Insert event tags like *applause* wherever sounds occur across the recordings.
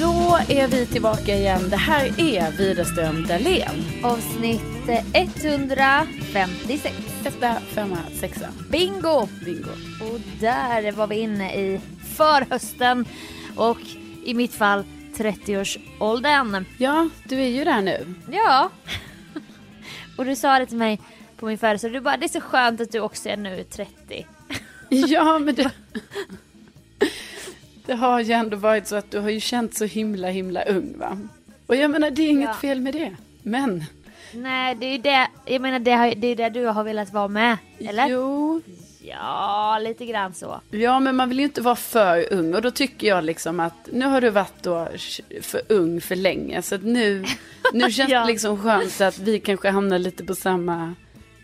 Då är vi tillbaka igen. Det här är Widerström Dahlén. Avsnitt 156. Etta, femma, sexa. Bingo! Bingo. Och där var vi inne i förhösten och i mitt fall 30-årsåldern. Ja, du är ju där nu. Ja. *laughs* och du sa det till mig på min födelsedag. Du bara, det är så skönt att du också är nu 30. *laughs* Ja, men det... *laughs* Det har ju ändå varit så att du har ju känt så himla, himla ung va? Och jag menar, det är inget Ja. fel med det. Men... Nej, det är ju det, jag menar det, har, det är det du har velat vara med. Eller? Jo. Ja, lite grann så. Ja, men man vill ju inte vara för ung. Och då tycker jag liksom att nu har du varit då för ung för länge. Så att nu, nu *laughs* känns Ja. det liksom skönt att vi kanske hamnar lite på samma...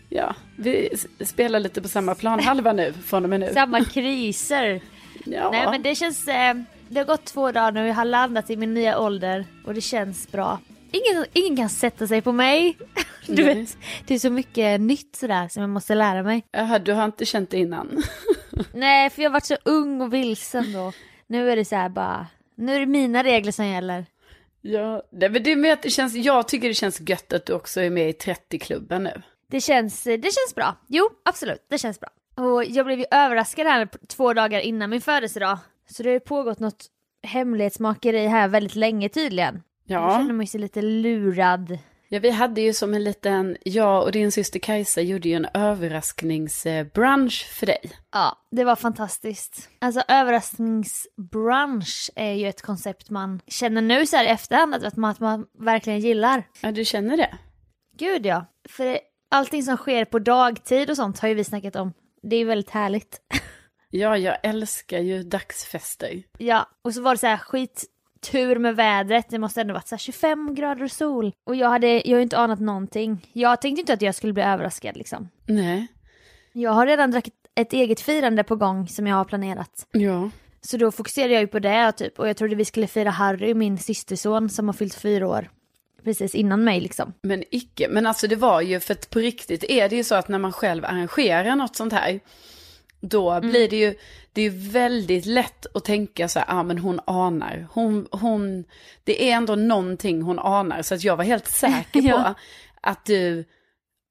Ja, vi spelar lite på samma planhalva nu, från och med nu. Samma *laughs* kriser. Ja. Nej men det känns, eh, det har gått två dagar nu och jag har landat i min nya ålder och det känns bra. Ingen, ingen kan sätta sig på mig. *laughs* Du Nej. vet, det är så mycket nytt sådär som jag måste lära mig. Jaha, du har inte känt det innan? *laughs* Nej för jag har varit så ung och vilsen då. Nu är det så här bara, nu är det mina regler som gäller. Ja, det, men det med att det känns, jag tycker det känns gött att du också är med i 30-klubben nu. Det känns, det känns bra. Jo absolut, det känns bra. Och jag blev ju överraskad här två dagar innan min födelsedag. Så det har ju pågått något hemlighetsmakeri här väldigt länge tydligen. Jag Ja. känner mig lite lurad. Ja, vi hade ju som en liten, jag och din syster Kajsa gjorde ju en överraskningsbrunch för dig. Ja, det var fantastiskt. Alltså överraskningsbrunch är ju ett koncept man känner nu så här i efterhand att man, att man verkligen gillar. Ja, du känner det? Gud ja. För det, allting som sker på dagtid och sånt har ju vi snackat om. Det är väldigt härligt. *laughs* Ja, jag älskar ju dagsfester. ja, och så var det så här skittur med vädret. Det måste ändå varit så här 25 grader och sol. Och jag hade, jag har ju inte anat någonting. Jag tänkte inte att jag skulle bli överraskad liksom. Nej. Jag har redan drack ett, eget firande på gång som jag har planerat. Ja. Så då fokuserade jag ju på det typ och jag trodde vi skulle fira Harry, min systerson som har fyllt fyra år. Precis innan mig liksom. Men icke, men alltså det var ju för att på riktigt är det ju så att när man själv arrangerar något sånt här. då blir det ju, det är väldigt lätt att tänka så här, ah, men hon anar. Hon, hon, det är ändå någonting hon anar. Så att jag var helt säker *laughs* på Ja. att du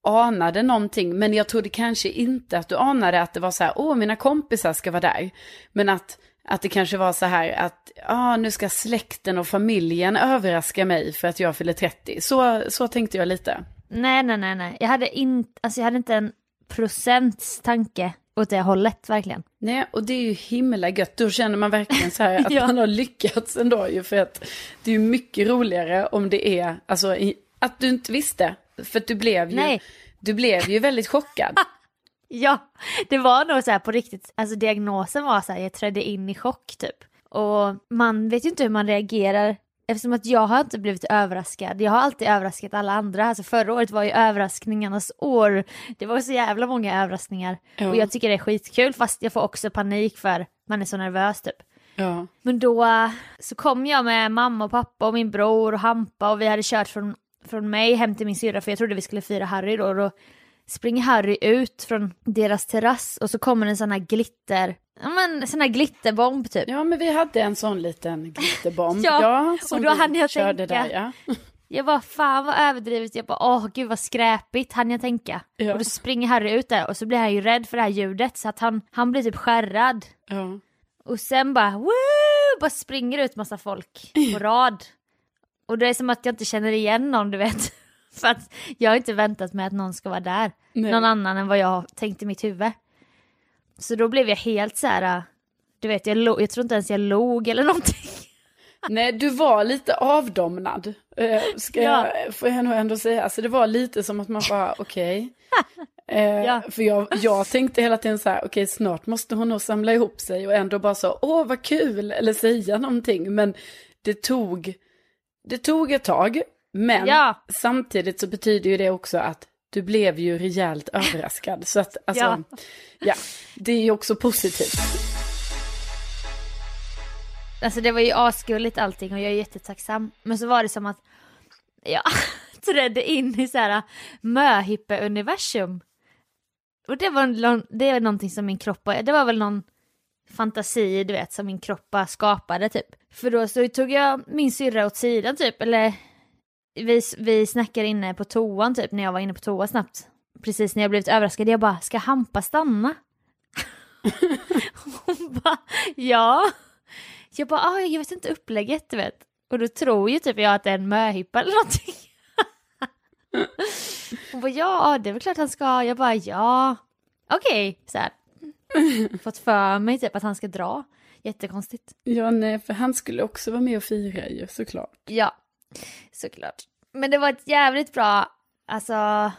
anade någonting. Men jag trodde kanske inte att du anade att det var så här, åh mina kompisar ska vara där. Men att, att det kanske var så här att, ja ah, nu ska släkten och familjen överraska mig för att jag fyller 30. Så, så tänkte jag lite. Nej, nej, nej, nej. Jag hade, in, alltså, jag hade inte en procents tanke åt det hållet verkligen. Nej, och det är ju himla gött. Då känner man verkligen så här *laughs* att Ja. man har lyckats ändå ju. För att det är ju mycket roligare om det är, alltså att du inte visste. För att du blev ju, Nej. du blev ju väldigt chockad. *laughs* Ja, det var nog så här på riktigt, alltså diagnosen var så här, jag trädde in i chock typ. Och man vet ju inte hur man reagerar eftersom att jag har inte blivit överraskad. Jag har alltid överraskat alla andra. Alltså förra året var ju överraskningarnas år. Det var så jävla många överraskningar. Ja. Och jag tycker det är skitkul fast jag får också panik för man är så nervös typ. Ja. Men då eh, så kom jag med mamma och pappa och min bror och Hampa och vi hade kört från, från mig hem till min syrra för jag trodde vi skulle fira Harry då. Och då springer Harry ut från deras terrass och så kommer en sån här glitter, ja men sån här glitterbomb typ. ja, men vi hade en sån liten glitterbomb. *laughs* Ja, som och då hann jag tänka. Där, ja. *laughs* Jag bara fan vad överdrivet, jag bara åh gud vad skräpigt hann jag tänka. Ja. Och då springer Harry ut där och så blir han ju rädd för det här ljudet så att han, han blir typ skärrad. Ja. Och sen bara woo, bara springer ut massa folk på rad. Och det är som att jag inte känner igen någon du vet. *laughs* För att jag har inte väntat mig att någon ska vara där. Nej. Någon annan än vad jag tänkt i mitt huvud. Så då blev jag helt så här. äh, du vet jag, jag tror inte ens jag log eller *laughs* någonting. Nej, du var lite avdomnad. Eh, ska Ja. jag, får jag nog ändå säga. Alltså det var lite som att man bara, okej. *laughs* Eh, Ja. För jag, jag tänkte hela tiden så här, okej snart måste hon nog samla ihop sig och ändå bara så, åh vad kul, eller säga någonting. Men det tog, det tog ett tag. Men Ja. samtidigt så betyder ju det också att du blev ju rejält *laughs* överraskad. Så att, alltså, ja. Ja. det är ju också positivt. Alltså det var ju asgulligt allting och jag är jättetacksam. Men så var det som att jag *laughs* trädde in i så här möhippe-universum. Och det var, det var någonting som min kropp, det var väl någon fantasi du vet som min kropp bara skapade typ. För då så tog jag min syrra åt sidan typ, eller vi, vi snackade inne på toan typ när jag var inne på toa snabbt. Precis när jag blivit överraskad, jag bara, ska Hampa stanna? *laughs* Hon bara, ja. Jag bara, ah, jag vet inte upplägget du vet. Och då tror ju typ jag att det är en möhippa eller någonting. *laughs* Hon bara, ja det är väl klart han ska. Jag bara, ja. Okej, så här. Fått för mig typ att han ska dra. Jättekonstigt. Ja, nej, för han skulle också vara med och fira ju såklart. Ja, såklart. Men det var ett jävligt bra, alltså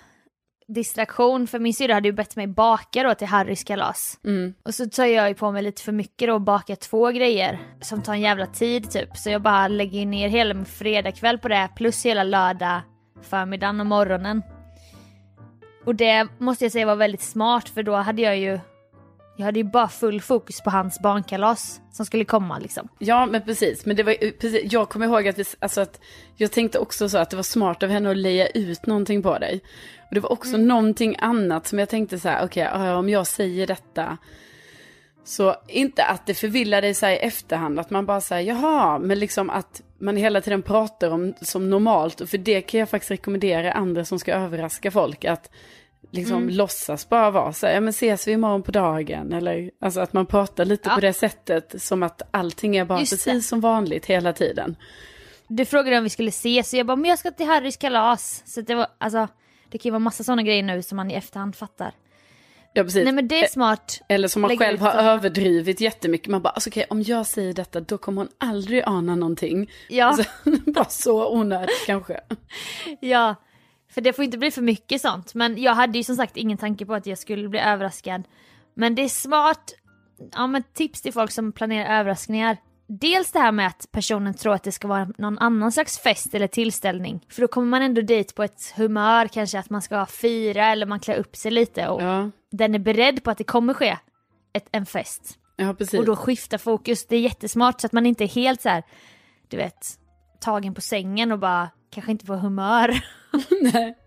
distraktion för min syrra hade ju bett mig baka då till Harrys kalas. Mm. Och så tar jag ju på mig lite för mycket då och bakar två grejer som tar en jävla tid typ. Så jag bara lägger ner hela min fredagkväll på det plus hela lördag förmiddagen och morgonen. Och det måste jag säga var väldigt smart för då hade jag ju jag hade ju bara full fokus på hans barnkalas som skulle komma liksom. Ja, men precis. Men det var ju precis, jag kommer ihåg att, vi, alltså att jag tänkte också så att det var smart av henne att leja ut någonting på dig. Och det var också någonting annat som jag tänkte så här, okej, ja, om jag säger detta. Så inte att det förvillar dig så i efterhand, att man bara säger jaha, men liksom att man hela tiden pratar om som normalt. Och för det kan jag faktiskt rekommendera andra som ska överraska folk, att liksom låtsas bara vara så här, ja men ses vi imorgon på dagen, eller alltså att man pratar lite Ja. på det sättet, som att allting är bara Just precis det. som vanligt hela tiden. Du frågade om vi skulle ses så jag bara, men jag ska till Harrys kalas. Så det var, alltså, det kan ju vara massa sådana grejer nu som man i efterhand fattar. Ja, precis. Nej men det är smart. Eller som man Lägger själv har överdrivit jättemycket. Man bara, alltså, okej, om jag säger detta då kommer hon aldrig ana någonting. Ja, Alltså, *laughs* bara så onödigt kanske. ja. För det får inte bli för mycket sånt. Men jag hade ju som sagt ingen tanke på att jag skulle bli överraskad. Men det är smart, ja men tips till folk som planerar överraskningar. Dels det här med att personen tror att det ska vara någon annan slags fest eller tillställning. För då kommer man ändå dit på ett humör, kanske att man ska fira eller man klär upp sig lite och Ja, den är beredd på att det kommer ske ett, en fest. ja precis. Och då skifta fokus. Det är jättesmart så att man inte är helt så här, du vet, tagen på sängen och bara kanske inte på humör. *laughs* *laughs* Nej.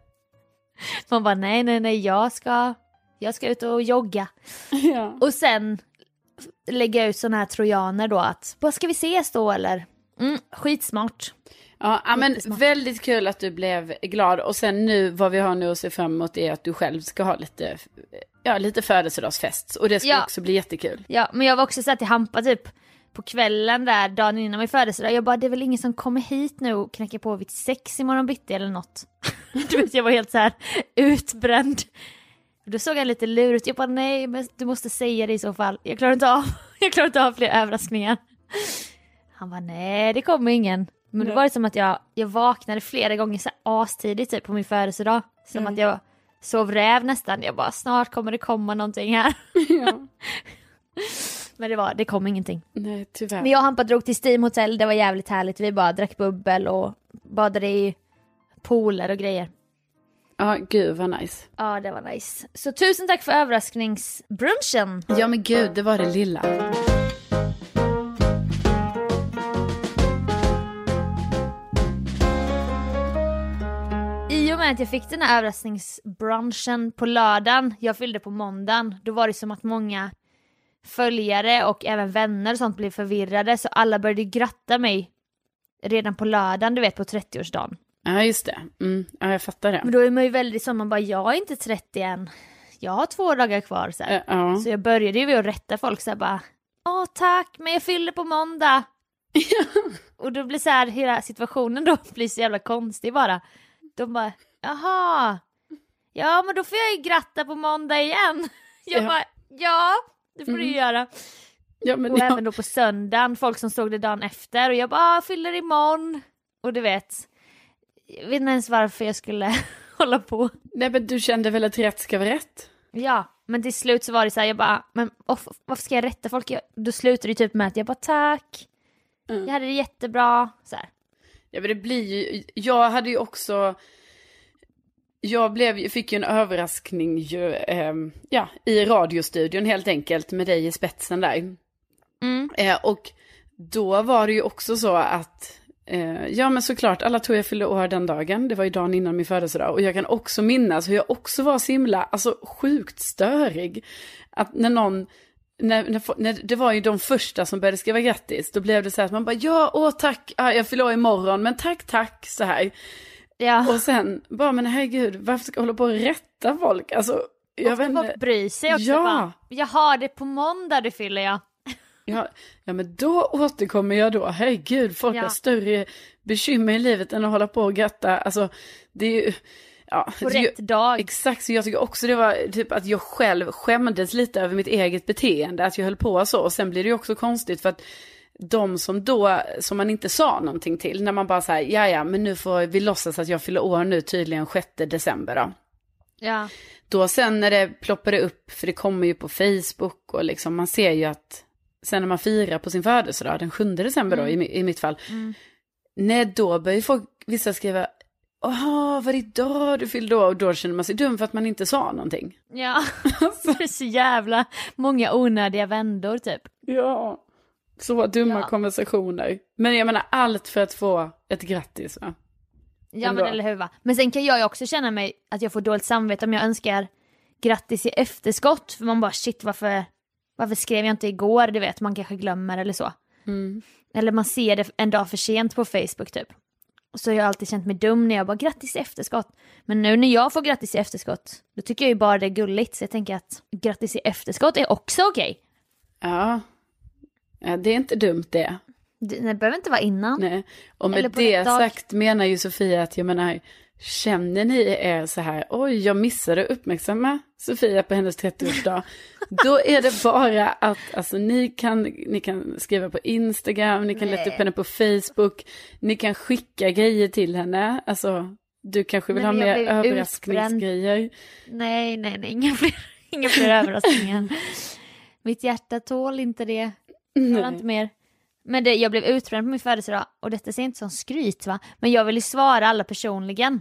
Man bara nej, nej, nej, jag ska, jag ska ut och jogga. *laughs* Ja. Och sen lägga ut sådana här trojaner då att, vad ska vi ses då eller? Mm, skitsmart. Ja, men väldigt kul att du blev glad. Och sen nu, vad vi har nu att se fram emot är att du själv ska ha lite, ja, lite födelsedagsfest. Och det ska Ja. också bli jättekul. Ja, men jag var också så här till Hampa typ på kvällen där dagen innan min födelsedag. Jag bara, det är väl ingen som kommer hit nu och knackar på vid sex imorgon bitti eller något. *laughs* du vet, jag var helt så här utbränd. Då såg han lite lur ut. Jag bara, nej, men du måste säga det i så fall. Jag klarar inte av, *laughs* jag klarar inte av fler överraskningar. Han bara, nej, det kommer ingen. Men då var det som att jag, jag vaknade flera gånger så här astidigt typ på min födelsedag. Som att jag sov räv nästan. Jag bara, snart kommer det komma någonting här. *laughs* Ja. Men det var, det kom ingenting. Nej, tyvärr. Men jag och Hampa drog till Steam Hotel, det var jävligt härligt. Vi bara drack bubbel och badade i pooler och grejer. Ja, gud vad nice. Ja, det var nice. Så tusen tack för överraskningsbrunchen. Ja, men gud, det var det lilla. I och med att jag fick den här överraskningsbrunchen på lördagen, jag fyllde på måndagen, då var det som att många följare och även vänner och sånt blev förvirrade så alla började gratta mig redan på lördagen, du vet på 30-årsdagen. Ja, just det. Mm, ja, jag fattar det. Men då är man ju väldigt som man bara, jag är inte 30 än. Jag har två dagar kvar så. Eh, Ja. Så jag började ju med att rätta folk så här bara, åh tack, men jag fyller på måndag. *laughs* Och då blir så här, hela situationen då *laughs* blir så jävla konstig bara. De bara, jaha, ja men då får jag ju gratta på måndag igen. *laughs* Jag Ja. bara, ja, det får du ju göra. ja, men Och ja. även då på söndagen, folk som såg det dagen efter och jag bara, ah, fyller imorgon. Och du vet, jag vet inte ens varför jag skulle *laughs* hålla på. Nej, men du kände väl att rätt ska vara rätt? Ja, men till slut så var det så här, jag bara, men off, varför ska jag rätta folk? Jag, då slutade det typ med att jag bara tack, Mm. jag hade det jättebra. Så här. Ja, men det blir ju, jag hade ju också, jag blev, fick ju en överraskning ju, ehm, ja, i radiostudion helt enkelt med dig i spetsen där. Mm. Eh, och då var det ju också så att, eh, ja men såklart, alla tror jag fyllde år den dagen, det var ju dagen innan min födelsedag. Och jag kan också minnas hur jag också var så himla, alltså sjukt störig. Att när någon, när, när, när, det var ju de första som började skriva grattis, då blev det så här att man bara, ja, åh tack, ah, jag fyller år imorgon, men tack, tack, så här. Ja, Och sen bara, men herregud, varför ska jag hålla på och rätta folk? Alltså, jag och vet inte. folk bryr sig också. Ja. Bara, jag har det på måndag, det fyller jag. Ja, ja, men då återkommer jag då. Herregud, folk Ja. har större bekymmer i livet än att hålla på och gratta. Alltså, det är ju... Ja, På rätt dag. Exakt, så jag tycker också det var typ att jag själv skämdes lite över mitt eget beteende, att jag höll på så. Och sen blir det ju också konstigt för att de som då, som man inte sa någonting till, när man bara säger ja ja, men nu får vi låtsas att jag fyller år nu tydligen 6 december då. Ja. Då sen när det ploppade upp, för det kommer ju på Facebook och liksom man ser ju att sen när man firar på sin födelsedag, den 7 december då i, i mitt fall, nej då börjar ju folk, vissa skriva, Jaha, var det idag du fyllde år? Och då känner man sig dum för att man inte sa någonting. Ja, *laughs* *laughs* är så jävla många onödiga vändor typ. Ja. Så dumma Ja. konversationer. Men jag menar allt för att få ett grattis va? Ja Ändå. men eller hur va. Men sen kan jag ju också känna mig att jag får dåligt samvete om jag önskar grattis i efterskott. För man bara shit varför, varför skrev jag inte igår? Du vet man kanske glömmer eller så. Mm. Eller man ser det en dag för sent på Facebook typ. Och så har jag alltid känt mig dum när jag bara grattis i efterskott. Men nu när jag får grattis i efterskott, då tycker jag ju bara det är gulligt. Så jag tänker att grattis i efterskott är också okej. Ja. ja. Det är inte dumt det. Det, behöver inte vara innan. Nej. Och med det sagt menar ju Sofia att jag menar, känner ni er så här, oj jag missade att uppmärksamma Sofia på hennes 30-årsdag. *laughs* Då är det bara att, alltså ni kan, ni kan skriva på Instagram, ni kan leta upp henne på Facebook, ni kan skicka grejer till henne, alltså du kanske vill Nej, ha mer överraskningsgrejer. Nej, nej, nej, inga fler, *laughs* inga fler överraskningar. *laughs* Mitt hjärta tål inte det. Tål inte mer. Men det, jag blev utbränd på min födelsedag och detta ser inte som skryt va. Men jag vill ju svara alla personligen.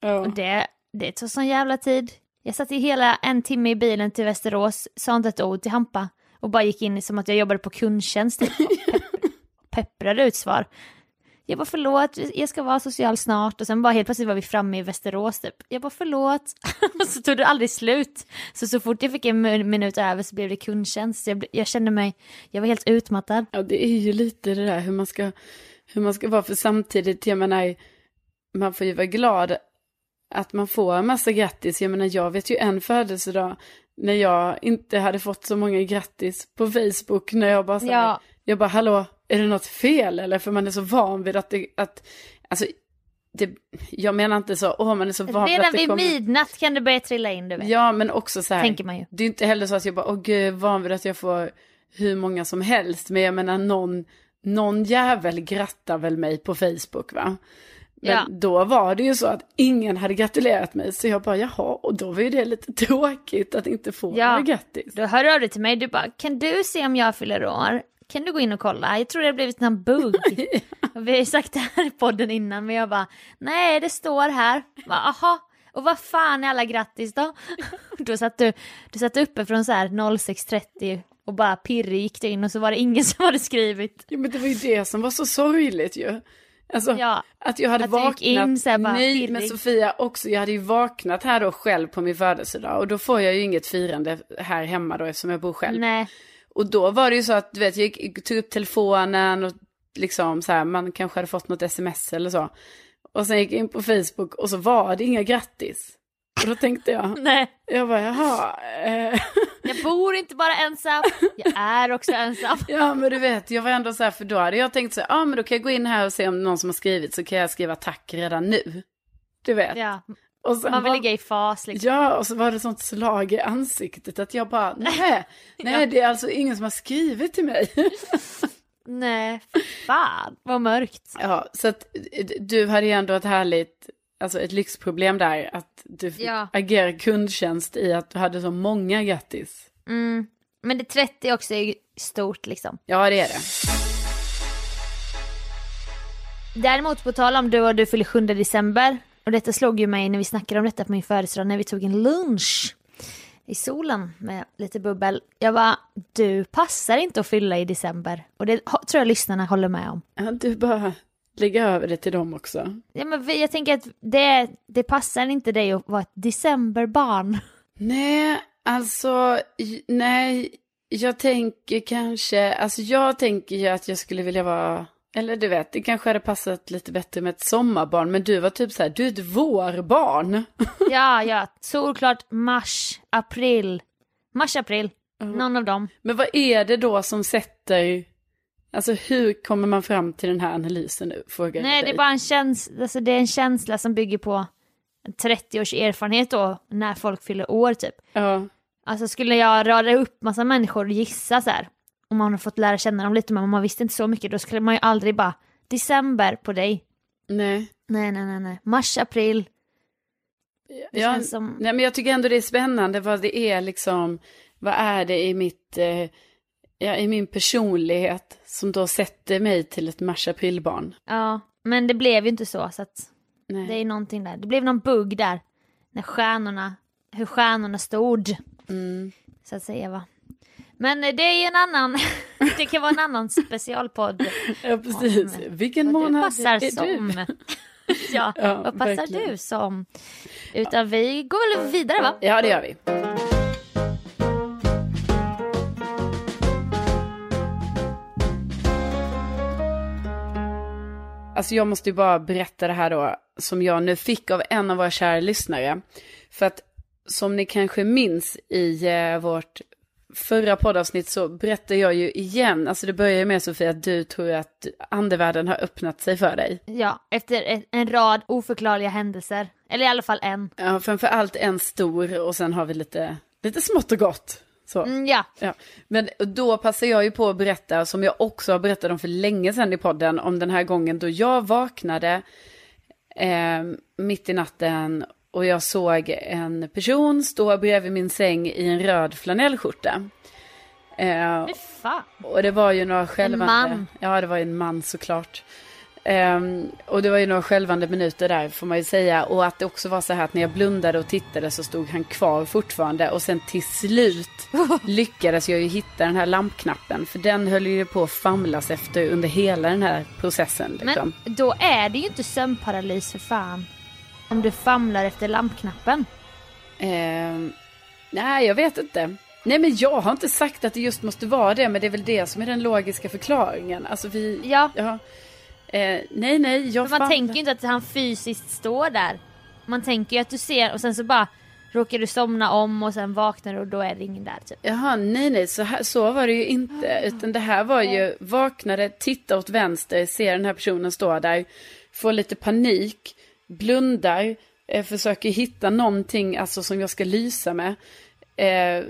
Ja. Och det, det tog sån jävla tid. Jag satt i hela en timme i bilen till Västerås, sa inte ett ord till Hampa. Och bara gick in som att jag jobbade på kundtjänst typ. och *laughs* pepp- Pepprade ut svar. Jag bara förlåt, jag ska vara social snart och sen bara helt plötsligt var vi framme i Västerås typ. Jag bara förlåt. *laughs* så tog det aldrig slut. Så så fort jag fick en min- minut över så blev det kundtjänst. Jag, jag kände mig, jag var helt utmattad. Ja, det är ju lite det där hur man ska, hur man ska vara. För samtidigt, jag menar, man får ju vara glad att man får en massa grattis. Jag menar, jag vet ju en födelsedag när jag inte hade fått så många grattis på Facebook. När jag bara här, Ja. jag bara, hallå, är det något fel eller? För man är så van vid att det, att, alltså, det, jag menar inte så, åh man är så van vid Redan att det vid kommer... midnatt kan det börja trilla in du vet. Ja, men också så här. Tänker man ju. Det är inte heller så att jag bara, åh gud, van vid att jag får hur många som helst. Men jag menar, någon, någon jävel grattar väl mig på Facebook, va? Men Ja. då var det ju så att ingen hade gratulerat mig. Så jag bara, jaha, och då var ju det lite *laughs* tråkigt att inte få Ja. några grattis. Då hör du till mig, du bara, kan du se om jag fyller år? Kan du gå in och kolla? Jag tror det har blivit en bugg. *laughs* vi har ju sagt det här i podden innan, men jag bara, nej det står här. Jag Bara, Aha, och vad fan är alla grattis då? *laughs* då satt du, du satt uppe från så här 06.30 och bara pirrig gick du in och så var det ingen som hade skrivit. Ja, men det var ju det som var så sorgligt ju. Alltså, Ja, att jag hade att vaknat. in så bara Nej, pirrig. men Sofia också, jag hade ju vaknat här då själv på min födelsedag. Och då får jag ju inget firande här hemma då eftersom jag bor själv. nej, Och då var det ju så att, du vet, jag gick, tog upp telefonen och liksom så här, man kanske hade fått något sms eller så. Och sen gick jag in på Facebook och så var det inga grattis. Och då tänkte jag, *laughs* nej. jag bara, jaha, eh, *laughs* Jag bor inte bara ensam, jag är också ensam. *laughs* ja men du vet, jag var ändå så här, för då hade jag tänkt så här, ja men då kan jag gå in här och se om någon som har skrivit så kan jag skriva tack redan nu. Du vet. Ja, man vill ligga i fas liksom. Ja, och så var det sånt slag i ansiktet att jag bara, nej, *laughs* nej det är alltså ingen som har skrivit till mig. *laughs* Nej, fan vad mörkt. Ja, så att du hade ju ändå ett härligt, alltså ett lyxproblem där, att du Ja. agera kundtjänst i att du hade så många grattis. Mm. Men det 30 också är stort liksom. Ja, det är det. Däremot på tal om du och du fyller 7 december. Och detta slog ju mig när vi snackade om detta på min födelsedag när vi tog en lunch. I solen med lite bubbel. Jag bara, du passar inte att fylla i december. Och det tror jag lyssnarna håller med om. Ja, du bara lägger över det till dem också. Ja, men jag tänker att det, det passar inte dig att vara ett decemberbarn. Nej, alltså, nej, jag tänker kanske, alltså jag tänker ju att jag skulle vilja vara, eller du vet, det kanske hade passat lite bättre med ett sommarbarn, men du var typ så här, du är ett vårbarn. *laughs* Ja, ja, solklart mars, april. Mars, april. Någon av dem. Men vad är det då som sätter, alltså hur kommer man fram till den här analysen nu? Frågar Nej, det är bara en känsla, alltså det är en känsla som bygger på 30 års erfarenhet då, när folk fyller år typ. Ja, Alltså skulle jag rada upp massa människor och gissa så här, om man har fått lära känna dem lite men man visste inte så mycket, då skulle man ju aldrig bara december på dig. nej. Nej, nej, nej, nej. Mars, april. Det Ja, som... nej, men jag tycker ändå det är spännande vad det är liksom, vad är det i mitt, eh, ja, i min personlighet som då sätter mig till ett mars-aprilbarn. Ja, men det blev ju inte så, så att Nej. det är någonting där. Det blev någon bugg där, när stjärnorna, hur stjärnorna stod, Mm. så att säga va. Men det är ju en annan, *laughs* det kan vara en annan specialpodd. *laughs* Ja, precis. Om Vilken vad du månad passar är du? som. *laughs* ja, Ja, vad passar verkligen. du som? Utan vi går väl vidare va? Ja, det gör vi. Alltså jag måste ju bara berätta det här då, som jag nu fick av en av våra kära lyssnare. För att som ni kanske minns i eh, vårt förra poddavsnitt så berättar jag ju igen, alltså det börjar ju med Sofia att du tror att andevärlden har öppnat sig för dig. Ja, efter en- en rad oförklarliga händelser. Eller i alla fall en. Ja, framför allt en stor och sen har vi lite, lite smått och gott. Så. Mm, ja, Ja, men då passar jag ju på att berätta, som jag också har berättat om för länge sedan i podden, om den här gången då jag vaknade eh, mitt i natten och jag såg en person stå bredvid min säng i en röd flanellskjorta. Eh, och det var ju några självande... man. Ja, det var ju en man såklart. Ehm, och det var ju några skälvande minuter där får man ju säga. Och att det också var så här att när jag blundade och tittade så stod han kvar fortfarande. Och sen till slut *laughs* lyckades jag ju hitta den här lampknappen. För den höll ju på att famlas efter under hela den här processen. Liksom. Men då är det ju inte sömnparalys för fan. Om du famlar efter lampknappen. Ehm, nej, jag vet inte. Nej, men jag har inte sagt att det just måste vara det. Men det är väl det som är den logiska förklaringen. Alltså vi... Ja. ja. Eh, nej, nej, jag För man tänker ju inte att han fysiskt står där. Man tänker ju att du ser och sen så bara råkar du somna om och sen vaknar du och då är det ingen där typ. Jaha, nej, nej, så, här, så var det ju inte. Utan det här var ju, vaknade, titta åt vänster, ser den här personen stå där, får lite panik, blundar, eh, försöker hitta någonting alltså, som jag ska lysa med. Eh,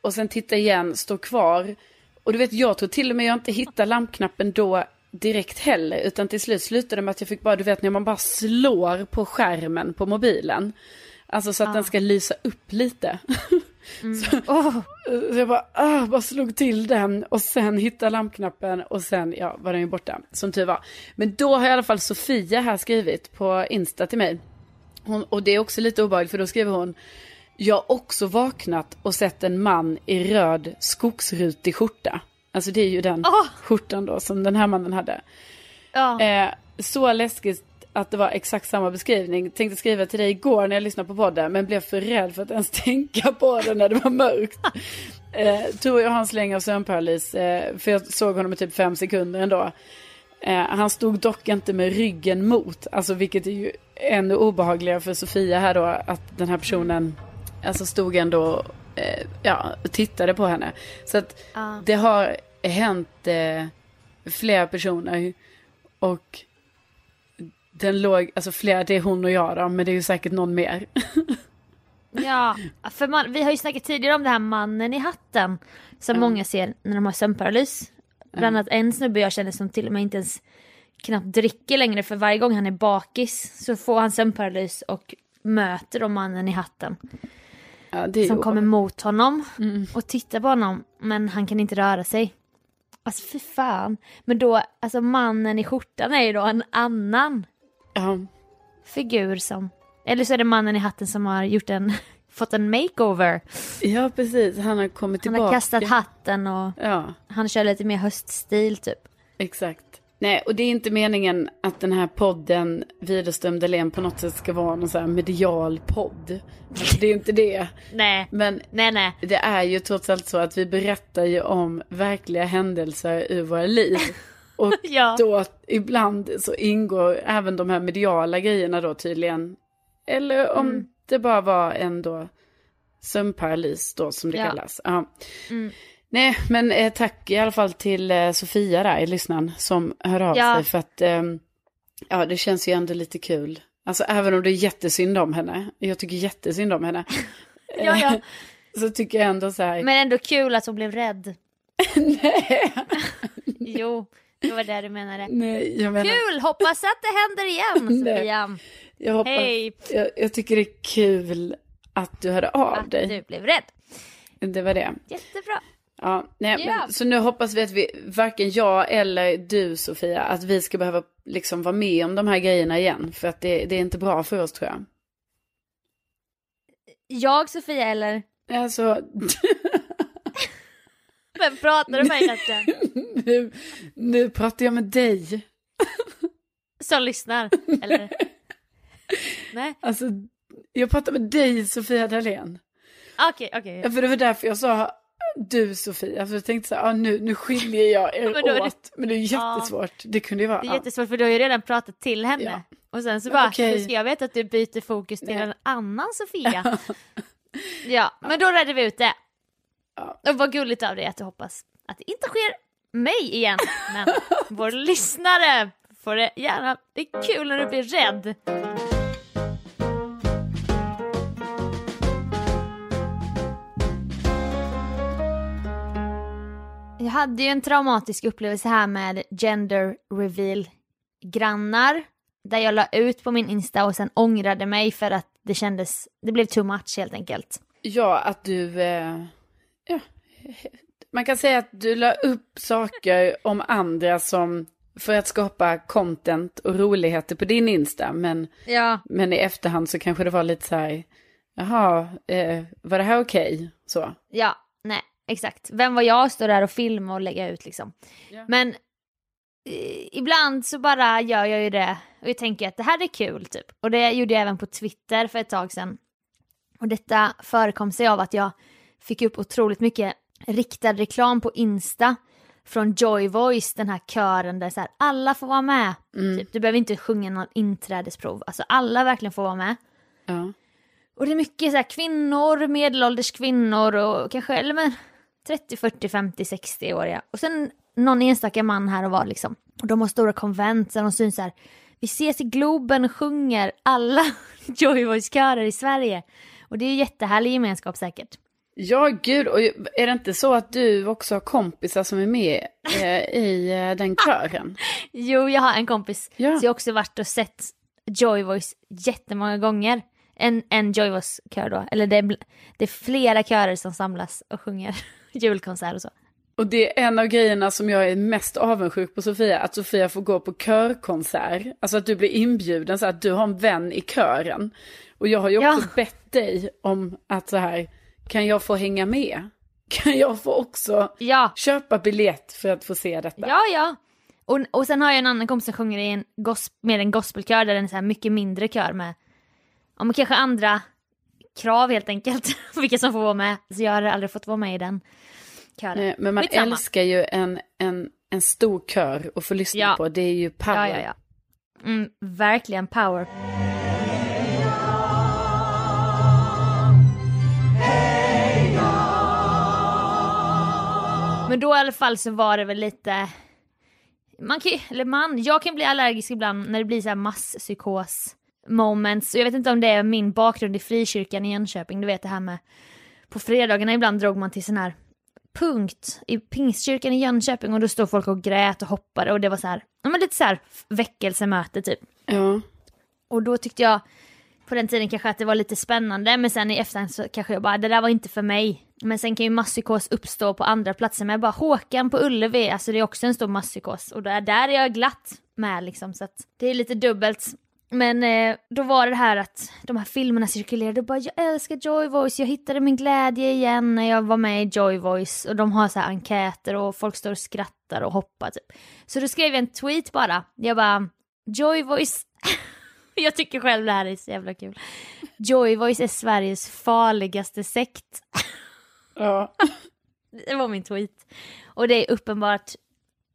och sen titta igen, står kvar. Och du vet, jag tror till och med jag inte hittar lampknappen då direkt heller. Utan till slut slutade det med att jag fick bara, du vet när man bara slår på skärmen på mobilen. Alltså så att den ska lysa upp lite. *laughs* Åh, Så jag bara, ah, bara slog till den och sen hittade lampknappen och sen ja, var den ju borta. Som tur var. Men då har i alla fall Sofia här skrivit på Insta till mig. Hon, och det är också lite obehagligt för då skriver hon. Jag har också vaknat och sett en man i röd skogsrutig skjorta. Alltså det är ju den Åh! skjortan då som den här mannen hade. ja. Eh, så läskigt att det var exakt samma beskrivning. Tänkte skriva till dig igår när jag lyssnade på podden. Men blev för rädd för att ens *laughs* tänka på det när det var mörkt. *laughs* Eh, tror jag har en släng av sömnparalys. Eh, för jag såg honom i typ fem sekunder ändå. Eh, han stod dock inte med ryggen mot. Alltså vilket är ju ännu obehagligare för Sofia här då. Att den här personen alltså stod ändå eh, ja, tittade på henne. Så att Ja. det har hänt eh, flera personer. Och den låg, alltså flera, det är hon och jag då, men det är ju säkert någon mer. *laughs* Ja, för man, vi har ju snackat tidigare om det här mannen i hatten. Som Ja. många ser när de har sömnparalys. Bland annat en snubbe jag känner som till och med inte ens knappt dricker längre för varje gång han är bakis så får han sömnparalys och möter då mannen i hatten. Ja, Som ju kommer mot honom Mm. och tittar på honom men han kan inte röra sig. Alltså fy fan. Men då, alltså mannen i skjortan är ju då en annan Ja, figur som, eller så är det mannen i hatten som har gjort en, *laughs* fått en makeover. ja, precis. Han har kommit Han tillbaka. har kastat hatten och Ja, han kör lite mer höststil typ. exakt. Nej, och det är inte meningen att den här podden, Widerström Dahlén, på något sätt ska vara någon så här medial podd. Alltså, det är inte det. *laughs* Nej, Men nej, nej. det är ju trots allt så att vi berättar ju om verkliga händelser ur våra liv. *laughs* Och *laughs* Ja. då ibland så ingår även de här mediala grejerna då tydligen. Eller om Mm. det bara var en då sömnparalys då som det Ja. kallas. Ja. Mm. Nej, men eh, tack i alla fall till eh, Sofia där i lyssnaren som hör av Ja. sig för att eh, ja, det känns ju ändå lite kul. Alltså även om det är jättesynd om henne, jag tycker jättesynd om henne. *laughs* Ja, ja. *laughs* Så tycker jag ändå så här, Men ändå kul att hon blev rädd. nej, Jo, det var det du menade. nej, jag menar, Kul, hoppas att det händer igen. *laughs* Sofia. jag hoppas, Hej, jag, jag tycker det är kul att du hörde av att dig. du blev rädd. Det var det. Jättebra. Ja, nej, Ja. Men, så nu hoppas vi att vi, varken jag eller du Sofia, att vi ska behöva liksom vara med om de här grejerna igen. För att det, det är inte bra för oss tror jag. Jag Sofia eller? Alltså, *laughs* Vem pratar du med egentligen? nu, nu pratar jag med dig. Som lyssnar, eller? Nej, Alltså, jag pratar med dig Sofia Dalén. okej, okej. Ja, för det var därför jag sa du Sofia. För jag tänkte så här, ah, nu, nu skiljer jag er *laughs* Men är det- åt. Men det är jättesvårt. Det kunde ju vara. Det är jättesvårt för du har ju redan pratat till henne. Ja. Och sen så bara, hur ska jag veta att du byter fokus till Nej. en annan Sofia? *laughs* ja, men då redde vi ut det. Ja. Och vad gulligt av dig att du hoppas att det inte sker mig igen. Men *laughs* vår lyssnare får det gärna, det är kul när du blir rädd. Jag hade ju en traumatisk upplevelse här med gender reveal grannar. Där jag la ut på min Insta och sen ångrade mig för att det kändes, det blev too much helt enkelt. Ja, att du... Eh, ja, man kan säga att du la upp saker om andra som för att skapa content och roligheter på din Insta. Men, Ja, men i efterhand så kanske det var lite så här, jaha, eh, var det här okej? Så. ja, nej, exakt. Vem var jag att stå där och filma och lägga ut liksom? Ja. Men ibland så bara gör jag ju det och jag tänker att det här är kul typ. Och det gjorde jag även på Twitter för ett tag sedan. Och detta förekom sig av att jag fick upp otroligt mycket riktad reklam på Insta från Joy Voice, den här kören där så här, alla får vara med. Typ. Du behöver inte sjunga någon inträdesprov, alltså alla verkligen får vara med. Ja. Och det är mycket så här kvinnor, medelålders kvinnor och kanske, eller men 30, 40, 50, 60-åriga. Och sen någon enstaka man här och var liksom. Och de har stora konvent där de syns så här. Vi ses i Globen och sjunger alla *laughs* Joy Voice-körer i Sverige. Och det är ju jättehärlig gemenskap säkert. Ja, gud, och är det inte så att du också har kompisar som är med eh, i eh, den kören? *laughs* Jo, jag har en kompis. Ja. Så jag har också varit och sett Joy Voice jättemånga gånger. En, en Joy Voice-kör då. Eller det är, det är flera körer som samlas och sjunger *laughs* julkonsert och så. Och det är en av grejerna som jag är mest avundsjuk på Sofia, att Sofia får gå på körkonsert. Alltså att du blir inbjuden så att du har en vän i kören. Och jag har ju också Ja. bett dig om att så här, kan jag få hänga med? *laughs* Kan jag få också Ja, köpa biljett för att få se detta? ja, ja. Och, och sen har jag en annan kompis som sjunger i en med en gospelkör där det är så här mycket mindre kör med, ja men kanske andra krav helt enkelt. *laughs* Vilka som får vara med. Så jag har aldrig fått vara med i den kören. Nej, Men man Skitsamma. älskar ju en, en, en stor kör att få lyssna Ja. på. Det är ju power. Ja, ja, ja. Mm, verkligen power. Men då i alla fall så var det väl lite... Man kan eller man, jag kan bli allergisk ibland när det blir så här masspsykos moments. Och jag vet inte om det är min bakgrund i frikyrkan i Jönköping, du vet det här med på fredagarna ibland drog man till sån här punkt i pingstkyrkan i Jönköping och då stod folk och grät och hoppade och det var så här, ja men lite så här väckelsemöte typ. Ja. Och då tyckte jag på den tiden kanske att det var lite spännande men sen i efterhand så kanske jag bara, det där var inte för mig. Men sen kan ju masspsykos uppstå på andra platser men jag bara Håkan på Ullevi, alltså det är också en stor masspsykos och där, där är jag glatt med liksom så att det är lite dubbelt. Men eh, då var det här att de här filmerna cirkulerade och bara jag älskar Joy Voice, jag hittade min glädje igen när jag var med i Joy Voice och de har så här enkäter och folk står och skrattar och hoppar typ. Så då skrev jag en tweet bara, jag bara Joy Voice *laughs* *laughs* jag tycker själv det här är så jävla kul. Joy Voice är Sveriges farligaste sekt. ja. *laughs* Det var min tweet. Och det är uppenbart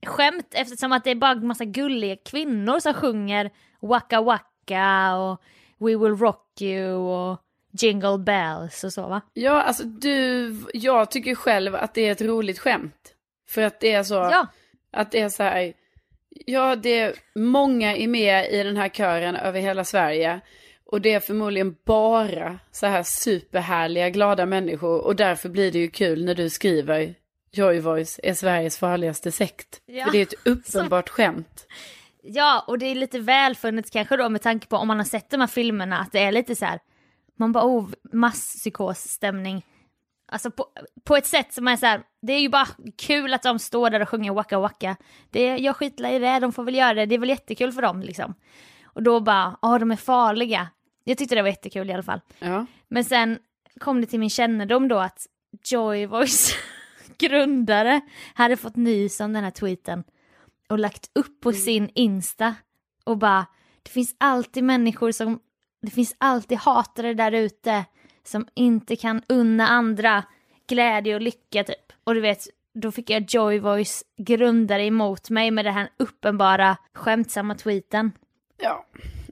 skämt eftersom att det är bara massa gulliga kvinnor som sjunger Waka Waka och We Will Rock You och Jingle Bells och så va? Ja, alltså du, jag tycker själv att det är ett roligt skämt. För att det är så, Ja, att det är så här, ja det är många är med i den här kören över hela Sverige. Och det är förmodligen bara så här superhärliga, glada människor. Och därför blir det ju kul när du skriver Joy Voice är Sveriges farligaste sekt. Ja. För det är ett *laughs* uppenbart skämt. ja och det är lite välfunnet kanske då med tanke på om man har sett de här filmerna att det är lite så här man bara oh masspsykosstämning. Alltså på, på ett sätt som är så här, det är ju bara kul att de står där och sjunger Waka Waka. Det, jag skitlar i det, de får väl göra det, det är väl jättekul för dem liksom. Och då bara, ja de är farliga. Jag tyckte det var jättekul i alla fall. Ja. Men sen kom det till min kännedom då att Joy Voice *laughs* grundare hade fått nys om den här tweeten och lagt upp på sin Insta och bara det finns alltid människor som det finns alltid hatare där ute som inte kan unna andra glädje och lycka typ. Och du vet, då fick jag Joy Voice grundare emot mig med den här uppenbara skämtsamma tweeten. Ja,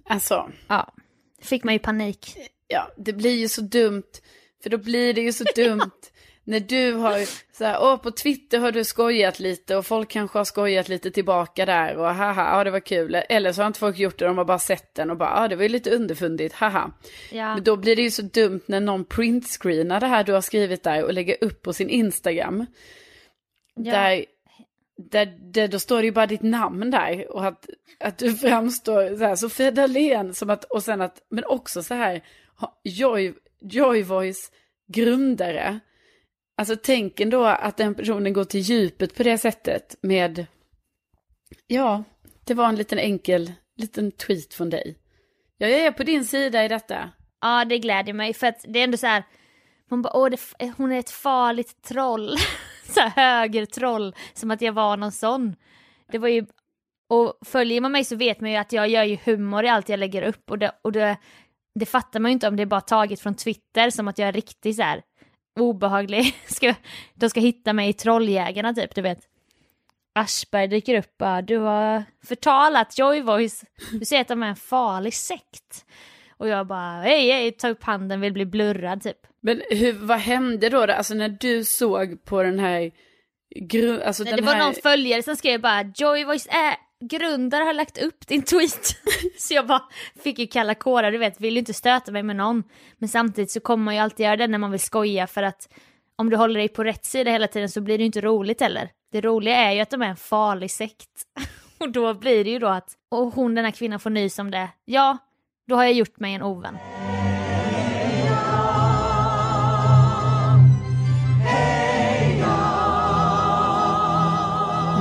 alltså. Ja, fick man ju panik. Ja, det blir ju så dumt. För då blir det ju så dumt *laughs* när du har så här, åh på Twitter har du skojat lite och folk kanske har skojat lite tillbaka där och haha, ja det var kul. Eller så har inte folk gjort det, de har bara sett den och bara, ja det var ju lite underfundigt, haha. Ja. Men då blir det ju så dumt när någon printscreenar det här du har skrivit där och lägger upp på sin Instagram. Ja. Där, där, där, då står det ju bara ditt namn där och att, att du framstår så här, Sofia Dalén, som att, och sen att, men också så här, Joy, Joy Voice grundare. Alltså tänk ändå att den personen går till djupet på det sättet med, ja, det var en liten enkel, liten tweet från dig. Jag är på din sida i detta. Ja, det gläder mig för att det är ändå så här, man bara, åh, det, hon är ett farligt troll. *laughs* så här högertroll, som att jag var någon sån. Det var ju, och följer man mig så vet man ju att jag gör ju humor i allt jag lägger upp och det, och det, det fattar man ju inte om det är bara taget från Twitter som att jag är riktig. så här obehaglig. *laughs* Ska, de ska hitta mig i Trolljägarna typ, du vet. Aschberg dyker upp bara, du har förtalat Joy Voice, du säger att de är en farlig sekt. Och jag bara, hej hej, ta upp handen, vill bli blurrad typ. Men hur, vad hände då? Alltså när du såg på den här... Gru, alltså Nej, det var här... någon följare som skrev bara, Joy Voice är grundare har lagt upp din tweet. *laughs* så jag bara fick ju kalla kårar, du vet, vill ju inte stöta mig med någon. Men samtidigt så kommer man ju alltid göra det när man vill skoja för att om du håller dig på rätt sida hela tiden så blir det ju inte roligt heller. Det roliga är ju att de är en farlig sekt. *laughs* och då blir det ju då att, och hon den här kvinnan får nys om det. Ja, då har jag gjort mig en ovän.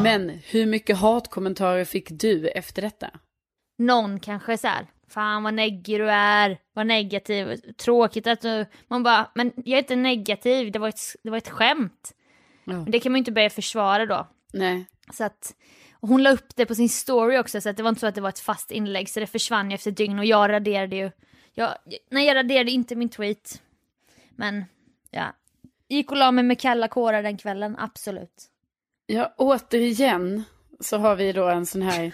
Men hur mycket hatkommentarer fick du efter detta? Någon kanske så här, fan vad neggig du är, vad negativ, tråkigt att du, man bara, men jag är inte negativ, det var ett, det var ett skämt. Ja. Men det kan man ju inte börja försvara då. Nej. Så att, hon la upp det på sin story också så att det var inte så att det var ett fast inlägg så det försvann ju efter dygn och jag raderade ju, jag, nej jag raderade inte min tweet. Men ja, gick och la mig med kalla kårar den kvällen, absolut. Ja, återigen så har vi då en sån här,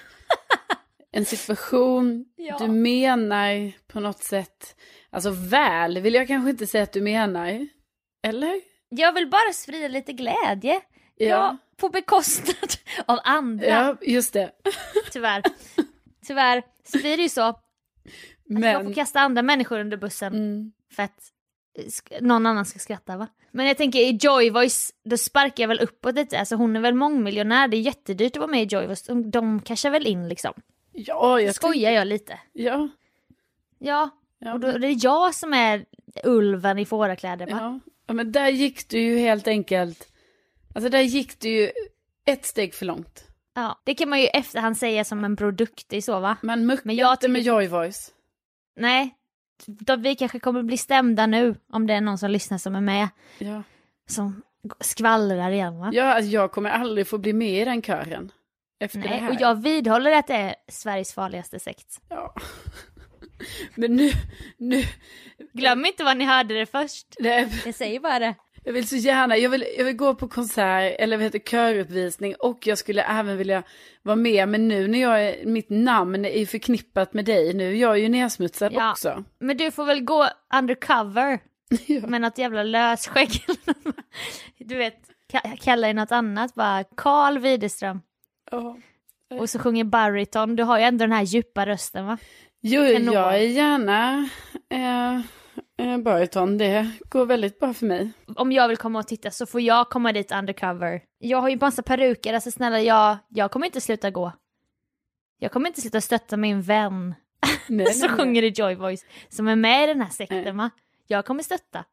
*laughs* en situation, Ja. du menar på något sätt, alltså väl vill jag kanske inte säga att du menar, eller? Jag vill bara sprida lite glädje. Ja. Ja, på bekostnad *laughs* av andra. Ja, just det. *laughs* Tyvärr. Tyvärr så blir det ju så att jag får kasta andra människor under bussen mm, för att någon annan ska skratta va? Men jag tänker i Joy Voice, då sparkar jag väl uppåt lite, alltså hon är väl mångmiljonär, det är jättedyrt att vara med i Joy Voice, de, de cashar väl in liksom. ja, jag Skojar jag lite. Ja, Ja, ja, och då är det jag som är ulven i fårakläder va? ja. ja, men där gick du ju helt enkelt, alltså där gick du ju ett steg för långt. Ja, det kan man ju i efterhand säga som en bror duktig så va? Man muckar Men jag inte med tycker- Joy Voice. Nej, vi kanske kommer bli stämda nu om det är någon som lyssnar som är med, Ja, som skvallrar igen va? ja alltså, jag kommer aldrig få bli med i den kören. Efter det Nej, här. och jag vidhåller att det är Sveriges farligaste sekt. Ja. *laughs* Men nu, nu, Glöm inte vad ni hörde det först. det är, Jag säger bara det. Jag vill så gärna, jag vill, jag vill gå på konsert eller vad heter köruppvisning och jag skulle även vilja vara med. Men nu när jag är, mitt namn är förknippat med dig, nu är jag ju nedsmutsad Ja. också. Men du får väl gå undercover *laughs* Ja. med något jävla lösskägg. *laughs* du vet, ka- kalla dig något annat bara. Karl Widerström. Ja. Och så sjunger bariton. Du har ju ändå den här djupa rösten va? Jo, jag är gärna eh, bariton, det går väldigt bra för mig. Om jag vill komma och titta så får jag komma dit undercover. Jag har ju massa peruker, alltså snälla jag, jag kommer inte sluta gå. Jag kommer inte sluta stötta min vän Nej, *laughs* som nej, sjunger i Joy Voice, som är med i den här sekten va? Jag kommer stötta.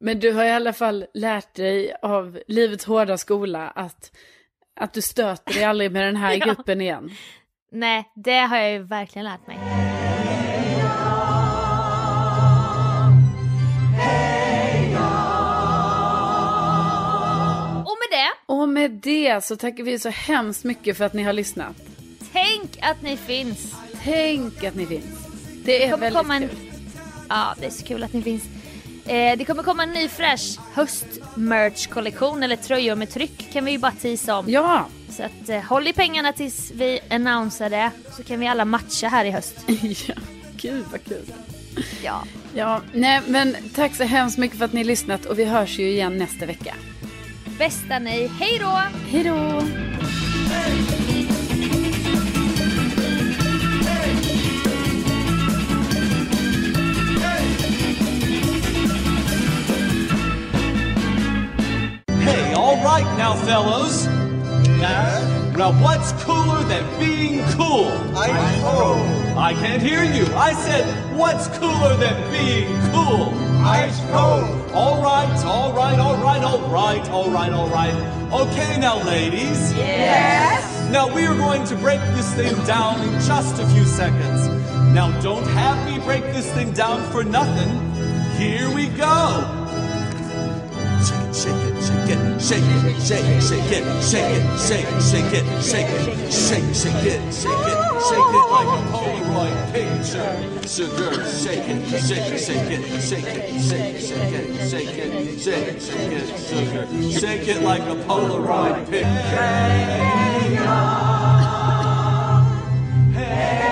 Men du har i alla fall lärt dig av livets hårda skola att, att du stöter dig aldrig med den här *laughs* Ja. gruppen igen. Nej, det har jag ju verkligen lärt mig. Och med det så tackar vi så hemskt mycket för att ni har lyssnat. tänk att ni finns. Tänk att ni finns. Det är kommer väldigt komma en... kul. Ja, det är så kul att ni finns. Eh, det kommer komma en ny fräsch höst-merch-kollektion, eller tröjor med tryck kan vi ju bara tisa om. Ja, Så att, eh, håll i pengarna tills vi annonserar det, så kan vi alla matcha här i höst. *laughs* ja. Gud vad kul. Ja. Ja, nej men tack så hemskt mycket för att ni lyssnat och vi hörs ju igen nästa vecka. Bästa ni, hej då! Hej då! Hey, all right now, fellows. Now, now what's cooler than being cool? Ice cold. I can't hear you. I said, what's cooler than being cool? Ice cold. All right, all right, all right, all right, all right, all right. Okay, now, ladies. Yes. Now we are going to break this thing down in just a few seconds. Now don't have me break this thing down for nothing. Here we go. Shake it, shake it, shake it, shake it, shake it, shake it, shake it, shake it, shake it, shake it, shake it, shake it, shake it like a Polaroid picture. Sugar, shake it, shake it, shake it, shake it, shake it, shake it, shake it, shake it, shake it, sugar. Shake it like a Polaroid picture. Hey,